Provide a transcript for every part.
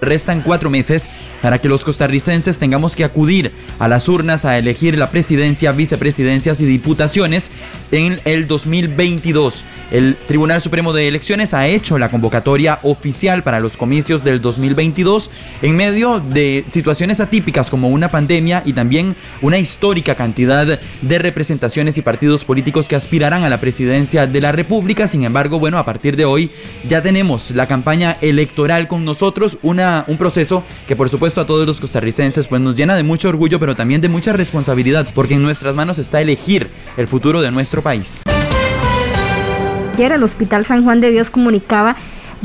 Restan cuatro meses para que los costarricenses tengamos que acudir a las urnas a elegir la presidencia, vicepresidencias y diputaciones en el 2022. El Tribunal Supremo de Elecciones ha hecho la convocatoria oficial para los comicios del 2022 en medio de situaciones atípicas como una pandemia y también una histórica cantidad de representaciones y partidos políticos que aspirarán a la presidencia de la República. Sin embargo, bueno, a partir de hoy ya tenemos la campaña electoral con nosotros, una, un proceso que por supuesto a todos los costarricenses pues nos llena de mucho orgullo, pero también de mucha responsabilidad, porque en nuestras manos está elegir el futuro de nuestro país. Ayer el Hospital San Juan de Dios comunicaba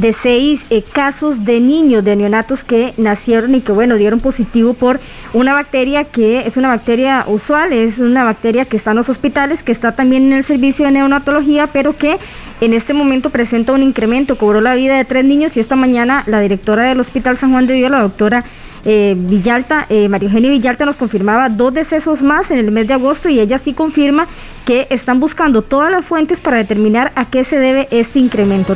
de seis eh, casos de niños, de neonatos que nacieron y que, bueno, dieron positivo por una bacteria que es una bacteria usual, es una bacteria que está en los hospitales, que está también en el servicio de neonatología, pero que en este momento presenta un incremento, cobró la vida de tres niños y esta mañana la directora del Hospital San Juan de Dios, la doctora eh, Villalta, eh, María Eugenia Villalta nos confirmaba dos decesos más en el mes de agosto y ella sí confirma que están buscando todas las fuentes para determinar a qué se debe este incremento.